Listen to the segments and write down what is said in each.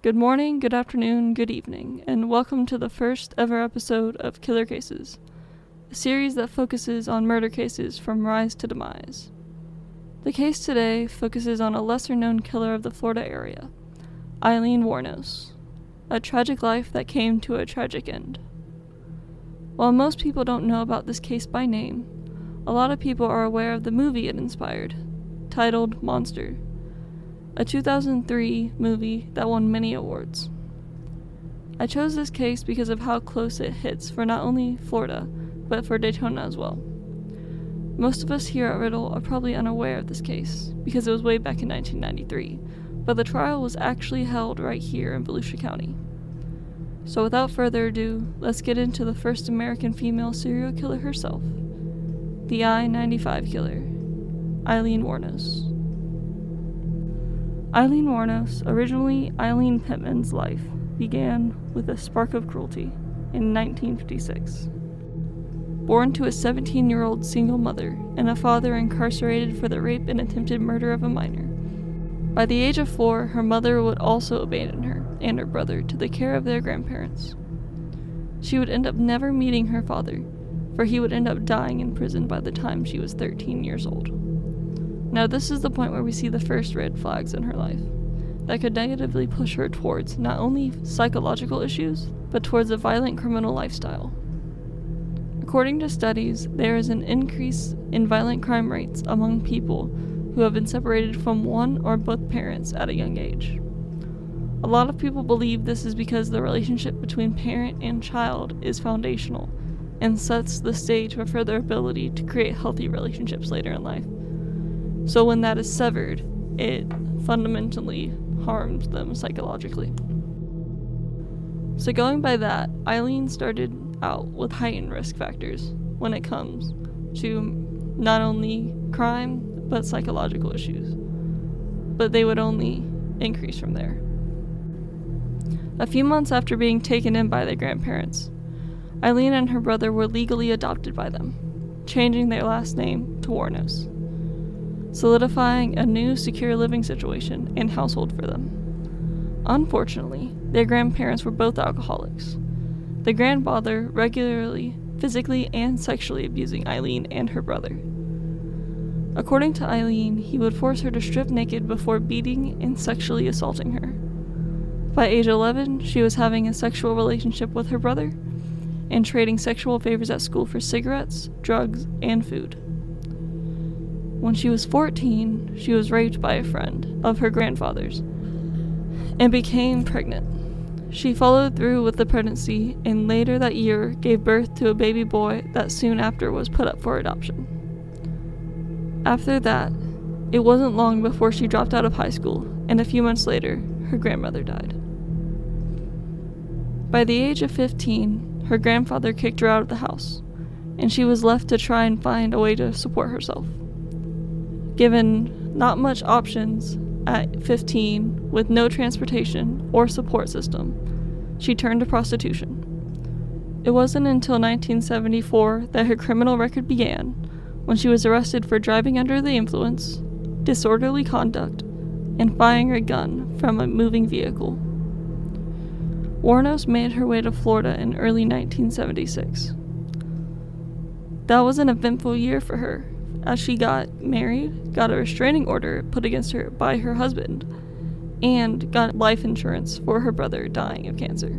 Good morning, good afternoon, good evening, and welcome to the first ever episode of Killer Cases, a series that focuses on murder cases from rise to demise. The case today focuses on a lesser known killer of the Florida area, Aileen Wuornos, a tragic life that came to a tragic end. While most people don't know about this case by name, a lot of people are aware of the movie it inspired, titled Monster, a 2003 movie that won many awards. I chose this case because of how close it hits for not only Florida, but for Daytona as well. Most of us here at Riddle are probably unaware of this case because it was way back in 1993, but the trial was actually held right here in Volusia County. So, without further ado, let's get into the first American female serial killer herself the I 95 killer, Aileen Wuornos. Aileen Wuornos, originally Aileen Pittman's life, began with a spark of cruelty in 1956. Born to a 17 year old single mother and a father incarcerated for the rape and attempted murder of a minor. By the age of four, her mother would also abandon her and her brother to the care of their grandparents. She would end up never meeting her father, for he would end up dying in prison by the time she was 13 years old. Now, this is the point where we see the first red flags in her life that could negatively push her towards not only psychological issues, but towards a violent criminal lifestyle. According to studies, there is an increase in violent crime rates among people who have been separated from one or both parents at a young age. A lot of people believe this is because the relationship between parent and child is foundational and sets the stage for further ability to create healthy relationships later in life. So when that is severed, it fundamentally harms them psychologically. So, going by that, Aileen started out with heightened risk factors when it comes to not only crime, but psychological issues. But they would only increase from there. A few months after being taken in by their grandparents, Aileen and her brother were legally adopted by them, changing their last name to Wuornos, solidifying a new secure living situation and household for them. Unfortunately, their grandparents were both alcoholics. The grandfather regularly, physically, and sexually abusing Aileen and her brother. According to Aileen, he would force her to strip naked before beating and sexually assaulting her. By age 11, she was having a sexual relationship with her brother and trading sexual favors at school for cigarettes, drugs, and food. When she was 14, she was raped by a friend of her grandfather's and became pregnant. She followed through with the pregnancy and later that year gave birth to a baby boy that soon after was put up for adoption. After that, it wasn't long before she dropped out of high school, and a few months later, her grandmother died. By the age of 15, her grandfather kicked her out of the house, and she was left to try and find a way to support herself. Given not much options at 15 with no transportation or support system, she turned to prostitution. It wasn't until 1974 that her criminal record began when she was arrested for driving under the influence, disorderly conduct, and firing a gun from a moving vehicle. Wuornos made her way to Florida in early 1976. That was an eventful year for her, as she got married, got a restraining order put against her by her husband, and got life insurance for her brother dying of cancer.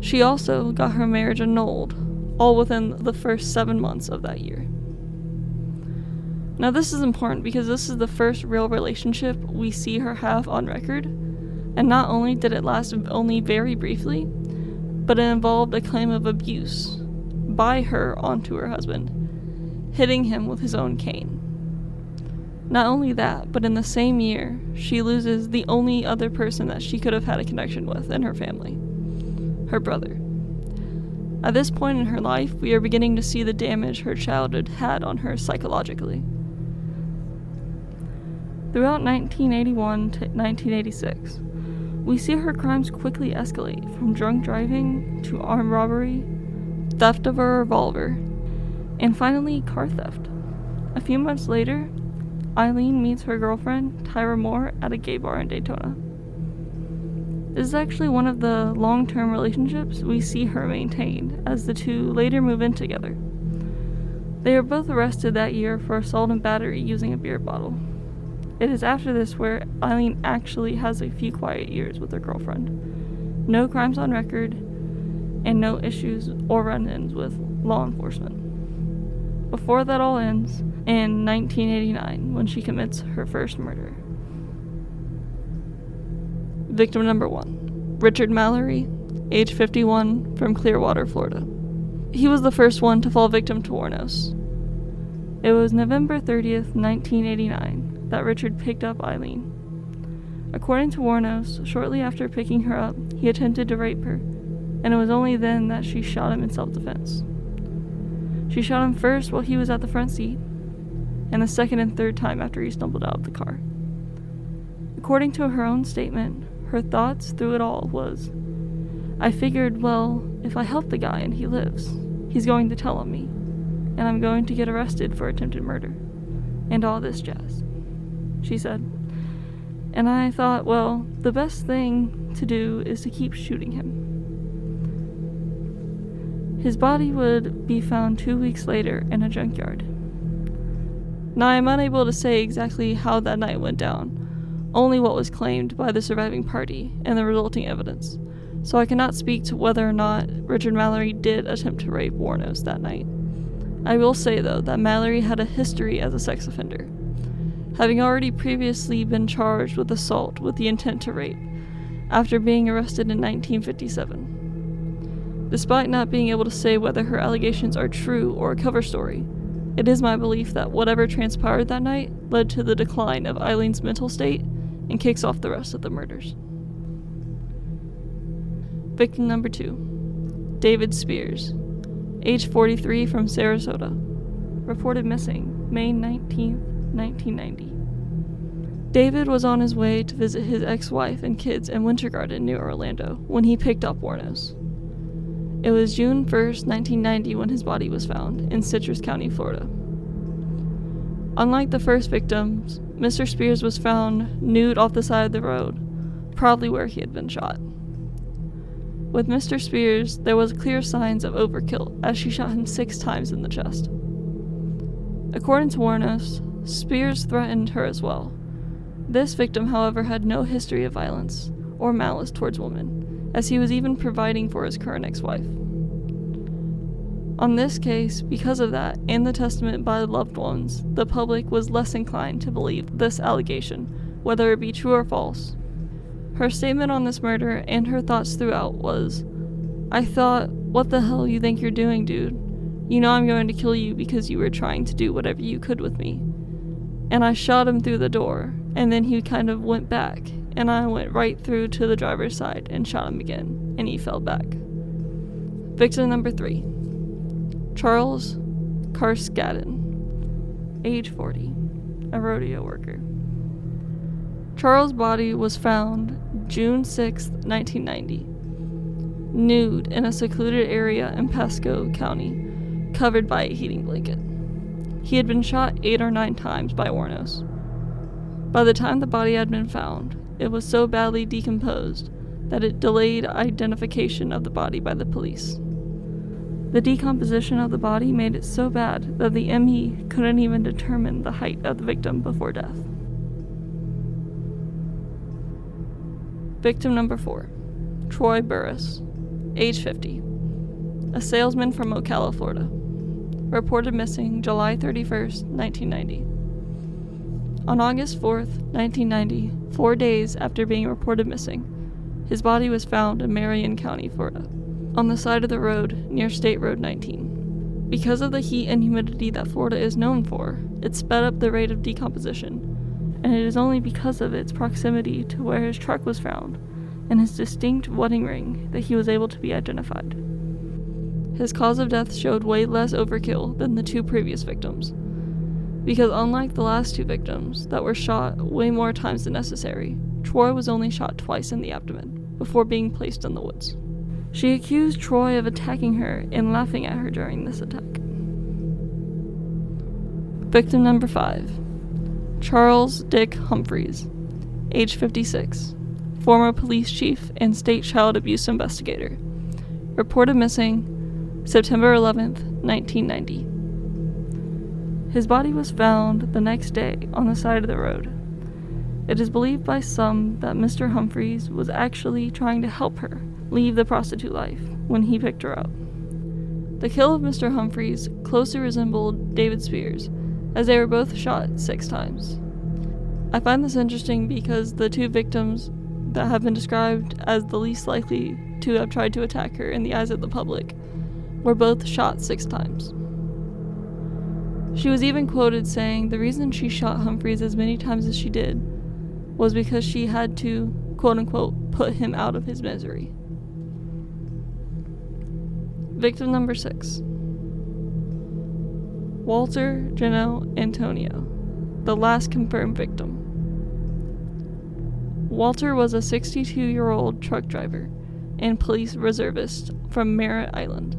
She also got her marriage annulled, all within the first seven months of that year. Now, this is important because this is the first real relationship we see her have on record and not only did it last only very briefly, but it involved a claim of abuse by her onto her husband, hitting him with his own cane. Not only that, but in the same year, she loses the only other person that she could have had a connection with in her family her brother. At this point in her life, we are beginning to see the damage her childhood had on her psychologically. Throughout 1981 to 1986, we see her crimes quickly escalate from drunk driving to armed robbery, theft of a revolver, and finally car theft. A few months later, Aileen meets her girlfriend, Tyra Moore, at a gay bar in Daytona. This is actually one of the long term relationships we see her maintain as the two later move in together. They are both arrested that year for assault and battery using a beer bottle. It is after this where Aileen actually has a few quiet years with her girlfriend. No crimes on record, and no issues or run ins with law enforcement. Before that all ends in 1989 when she commits her first murder. Victim number one Richard Mallory, age 51, from Clearwater, Florida. He was the first one to fall victim to Wuornos. It was November 30th, 1989, that Richard picked up Aileen. According to Wuornos, shortly after picking her up, he attempted to rape her, and it was only then that she shot him in self defense. She shot him first while he was at the front seat, and the second and third time after he stumbled out of the car. According to her own statement, her thoughts through it all was I figured, well, if I help the guy and he lives, he's going to tell on me, and I'm going to get arrested for attempted murder, and all this jazz. She said. And I thought, well, the best thing to do is to keep shooting him. His body would be found two weeks later in a junkyard. Now, I am unable to say exactly how that night went down, only what was claimed by the surviving party and the resulting evidence so I cannot speak to whether or not Richard Mallory did attempt to rape Wuornos that night. I will say, though, that Mallory had a history as a sex offender, having already previously been charged with assault with the intent to rape after being arrested in 1957. Despite not being able to say whether her allegations are true or a cover story, it is my belief that whatever transpired that night led to the decline of Aileen's mental state and kicks off the rest of the murders. Victim number two David Spears, age 43 from Sarasota, reported missing May 19, 1990. David was on his way to visit his ex wife and kids in Winter Garden near Orlando when he picked up Wuornos. It was June 1st, 1990, when his body was found in Citrus County, Florida. Unlike the first victims, Mr. Spears was found nude off the side of the road, probably where he had been shot. With Mr. Spears, there was clear signs of overkill as she shot him six times in the chest. According to Wuornos, Spears threatened her as well. This victim, however, had no history of violence or malice towards women, as he was even providing for his current ex wife. On this case, because of that, and the testament by loved ones, the public was less inclined to believe this allegation, whether it be true or false, her statement on this murder and her thoughts throughout was I thought, what the hell you think you're doing, dude? You know I'm going to kill you because you were trying to do whatever you could with me. And I shot him through the door, and then he kind of went back, and I went right through to the driver's side and shot him again, and he fell back. Victim number three Charles Carskaddon, age 40, a rodeo worker. Charles' body was found June 6, 1990, nude in a secluded area in Pasco County, covered by a heating blanket. He had been shot eight or nine times by Wuornos. By the time the body had been found, it was so badly decomposed that it delayed identification of the body by the police. The decomposition of the body made it so bad that the ME couldn't even determine the height of the victim before death. Victim number four Troy Burress, age 50, a salesman from Ocala, Florida. Reported missing July 31st, 1990. On August 4th, 1990, four days after being reported missing, his body was found in Marion County, Florida, on the side of the road near State Road 19. Because of the heat and humidity that Florida is known for, it sped up the rate of decomposition and it is only because of its proximity to where his truck was found and his distinct wedding ring that he was able to be identified. His cause of death showed way less overkill than the two previous victims, because unlike the last two victims that were shot way more times than necessary, Troy was only shot twice in the abdomen before being placed in the woods. She accused Troy of attacking her and laughing at her during this attack. Victim number 5 Charles Dick Humphreys, age 56, former police chief and state child abuse investigator. Reported missing September 11th, 1990. His body was found the next day on the side of the road. It is believed by some that Mr. Humphreys was actually trying to help her leave the prostitute life when he picked her up. The kill of Mr. Humphreys closely resembled David Spears, as they were both shot six times. I find this interesting because the two victims that have been described as the least likely to have tried to attack her in the eyes of the public were both shot six times. She was even quoted saying the reason she shot Humphreys as many times as she did was because she had to, quote unquote, put him out of his misery. Victim number six Walter Janelle Antonio, the last confirmed victim. Walter was a 62 year old truck driver and police reservist from Merritt Island.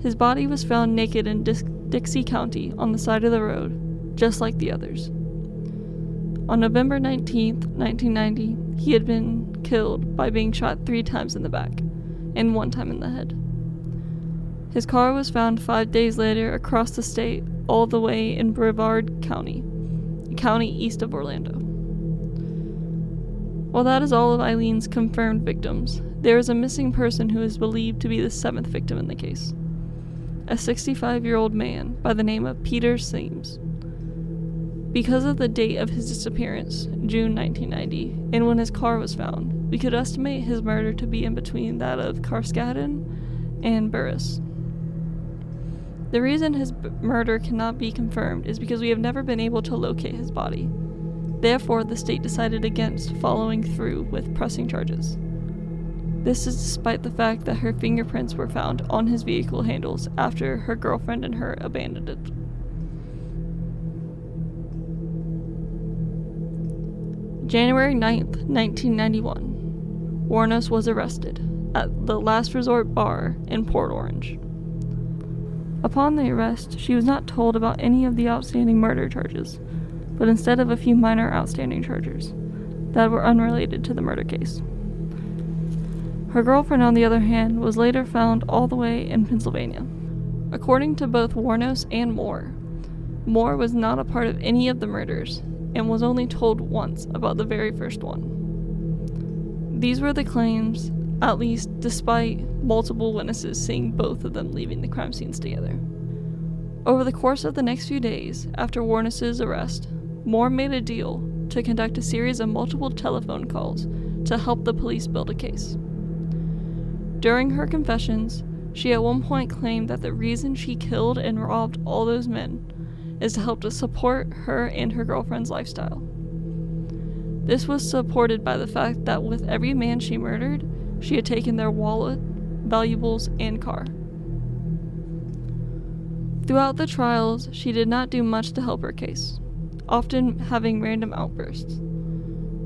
His body was found naked in Dis- Dixie County on the side of the road, just like the others. On November 19, 1990, he had been killed by being shot three times in the back and one time in the head. His car was found five days later across the state, all the way in Brevard County, a county east of Orlando. While that is all of Aileen's confirmed victims, there is a missing person who is believed to be the seventh victim in the case a 65 year old man by the name of Peter Siems. Because of the date of his disappearance, June 1990, and when his car was found, we could estimate his murder to be in between that of Carskaddon and Burress. The reason his b- murder cannot be confirmed is because we have never been able to locate his body. Therefore, the state decided against following through with pressing charges. This is despite the fact that her fingerprints were found on his vehicle handles after her girlfriend and her abandoned it. January 9th, 1991. Wuornos was arrested at the Last Resort Bar in Port Orange. Upon the arrest, she was not told about any of the outstanding murder charges, but instead of a few minor outstanding charges that were unrelated to the murder case. Her girlfriend, on the other hand, was later found all the way in Pennsylvania. According to both Wuornos and Moore, Moore was not a part of any of the murders and was only told once about the very first one. These were the claims, at least despite multiple witnesses seeing both of them leaving the crime scenes together. Over the course of the next few days after Wuornos' arrest, Moore made a deal to conduct a series of multiple telephone calls to help the police build a case. During her confessions, she at one point claimed that the reason she killed and robbed all those men is to help to support her and her girlfriend's lifestyle. This was supported by the fact that with every man she murdered, she had taken their wallet, valuables, and car. Throughout the trials, she did not do much to help her case, often having random outbursts.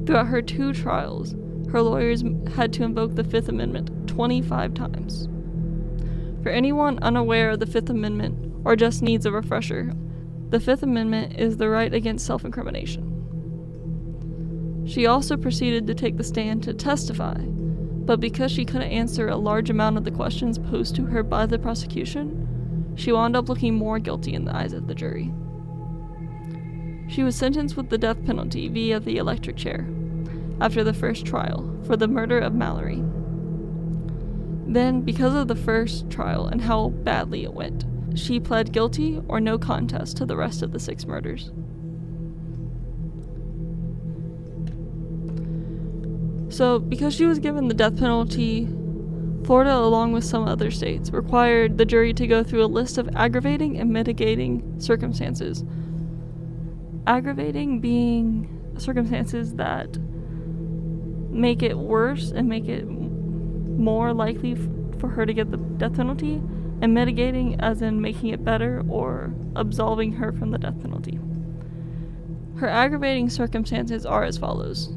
Throughout her two trials, her lawyers had to invoke the Fifth Amendment 25 times. For anyone unaware of the Fifth Amendment or just needs a refresher, the Fifth Amendment is the right against self incrimination. She also proceeded to take the stand to testify, but because she couldn't answer a large amount of the questions posed to her by the prosecution, she wound up looking more guilty in the eyes of the jury. She was sentenced with the death penalty via the electric chair after the first trial for the murder of Mallory. Then, because of the first trial and how badly it went, she pled guilty or no contest to the rest of the six murders. So, because she was given the death penalty, Florida, along with some other states, required the jury to go through a list of aggravating and mitigating circumstances. Aggravating being circumstances that make it worse and make it more likely f- for her to get the death penalty, and mitigating as in making it better or absolving her from the death penalty. Her aggravating circumstances are as follows.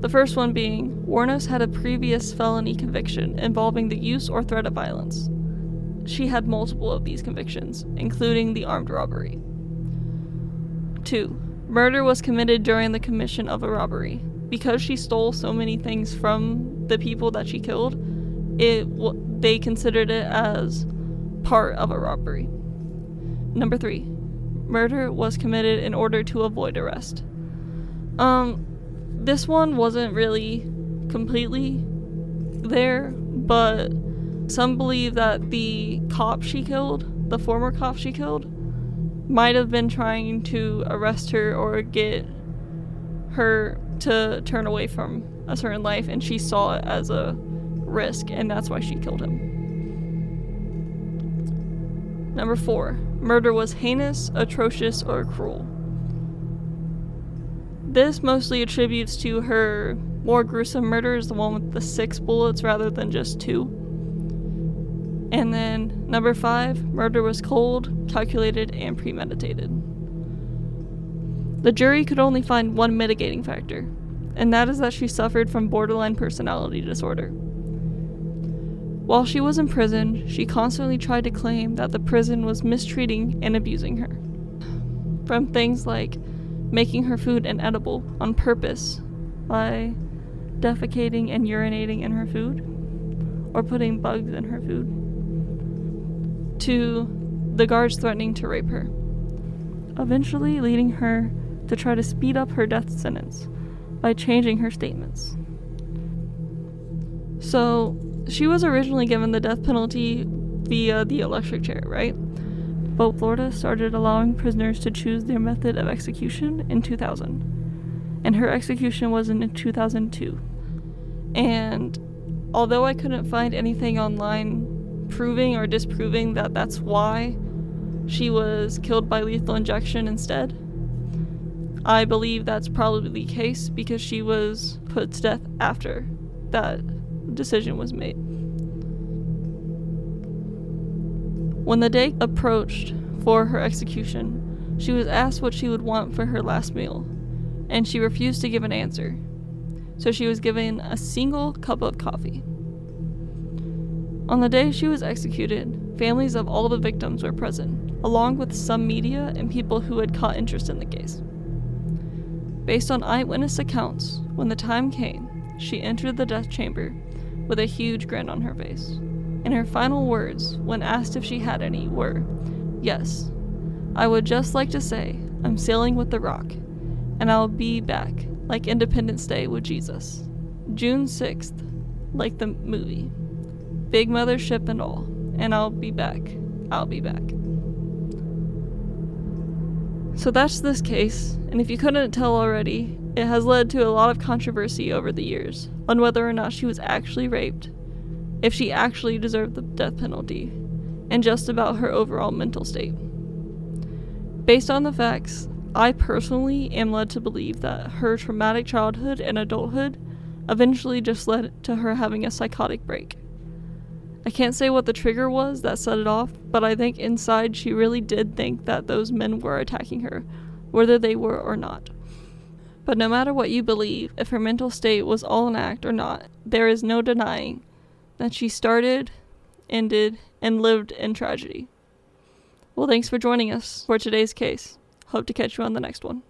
The first one being Wuornos had a previous felony conviction involving the use or threat of violence. She had multiple of these convictions, including the armed robbery. 2. Murder was committed during the commission of a robbery. because she stole so many things from the people that she killed, it they considered it as part of a robbery. Number 3. Murder was committed in order to avoid arrest. Um this one wasn't really completely there, but some believe that the cop she killed, the former cop she killed, might have been trying to arrest her or get her to turn away from a certain life, and she saw it as a risk, and that's why she killed him. Number four, murder was heinous, atrocious, or cruel. This mostly attributes to her more gruesome murders, the one with the six bullets rather than just two. And then number five, murder was cold, calculated, and premeditated. The jury could only find one mitigating factor, and that is that she suffered from borderline personality disorder. While she was in prison, she constantly tried to claim that the prison was mistreating and abusing her. From things like making her food inedible on purpose by defecating and urinating in her food, or putting bugs in her food to the guards threatening to rape her, eventually leading her to try to speed up her death sentence by changing her statements. So, she was originally given the death penalty via the electric chair, right? But Florida started allowing prisoners to choose their method of execution in 2000, and her execution was in 2002. And although I couldn't find anything online proving or disproving that that's why she was killed by lethal injection instead. I believe that's probably the case because she was put to death after that decision was made. When the day approached for her execution, she was asked what she would want for her last meal, and she refused to give an answer. So she was given a single cup of coffee. On the day she was executed, families of all the victims were present, along with some media and people who had caught interest in the case. Based on eyewitness accounts, when the time came, she entered the death chamber with a huge grin on her face. And her final words, when asked if she had any, were Yes, I would just like to say I'm sailing with the rock, and I'll be back like Independence Day with Jesus. June 6th, like the movie. Big mothership and all. And I'll be back. I'll be back. So that's this case, and if you couldn't tell already, it has led to a lot of controversy over the years on whether or not she was actually raped, if she actually deserved the death penalty, and just about her overall mental state. Based on the facts, I personally am led to believe that her traumatic childhood and adulthood eventually just led to her having a psychotic break. I can't say what the trigger was that set it off, but I think inside she really did think that those men were attacking her, whether they were or not. But no matter what you believe, if her mental state was all an act or not, there is no denying that she started, ended, and lived in tragedy. Well, thanks for joining us for today's case. Hope to catch you on the next one.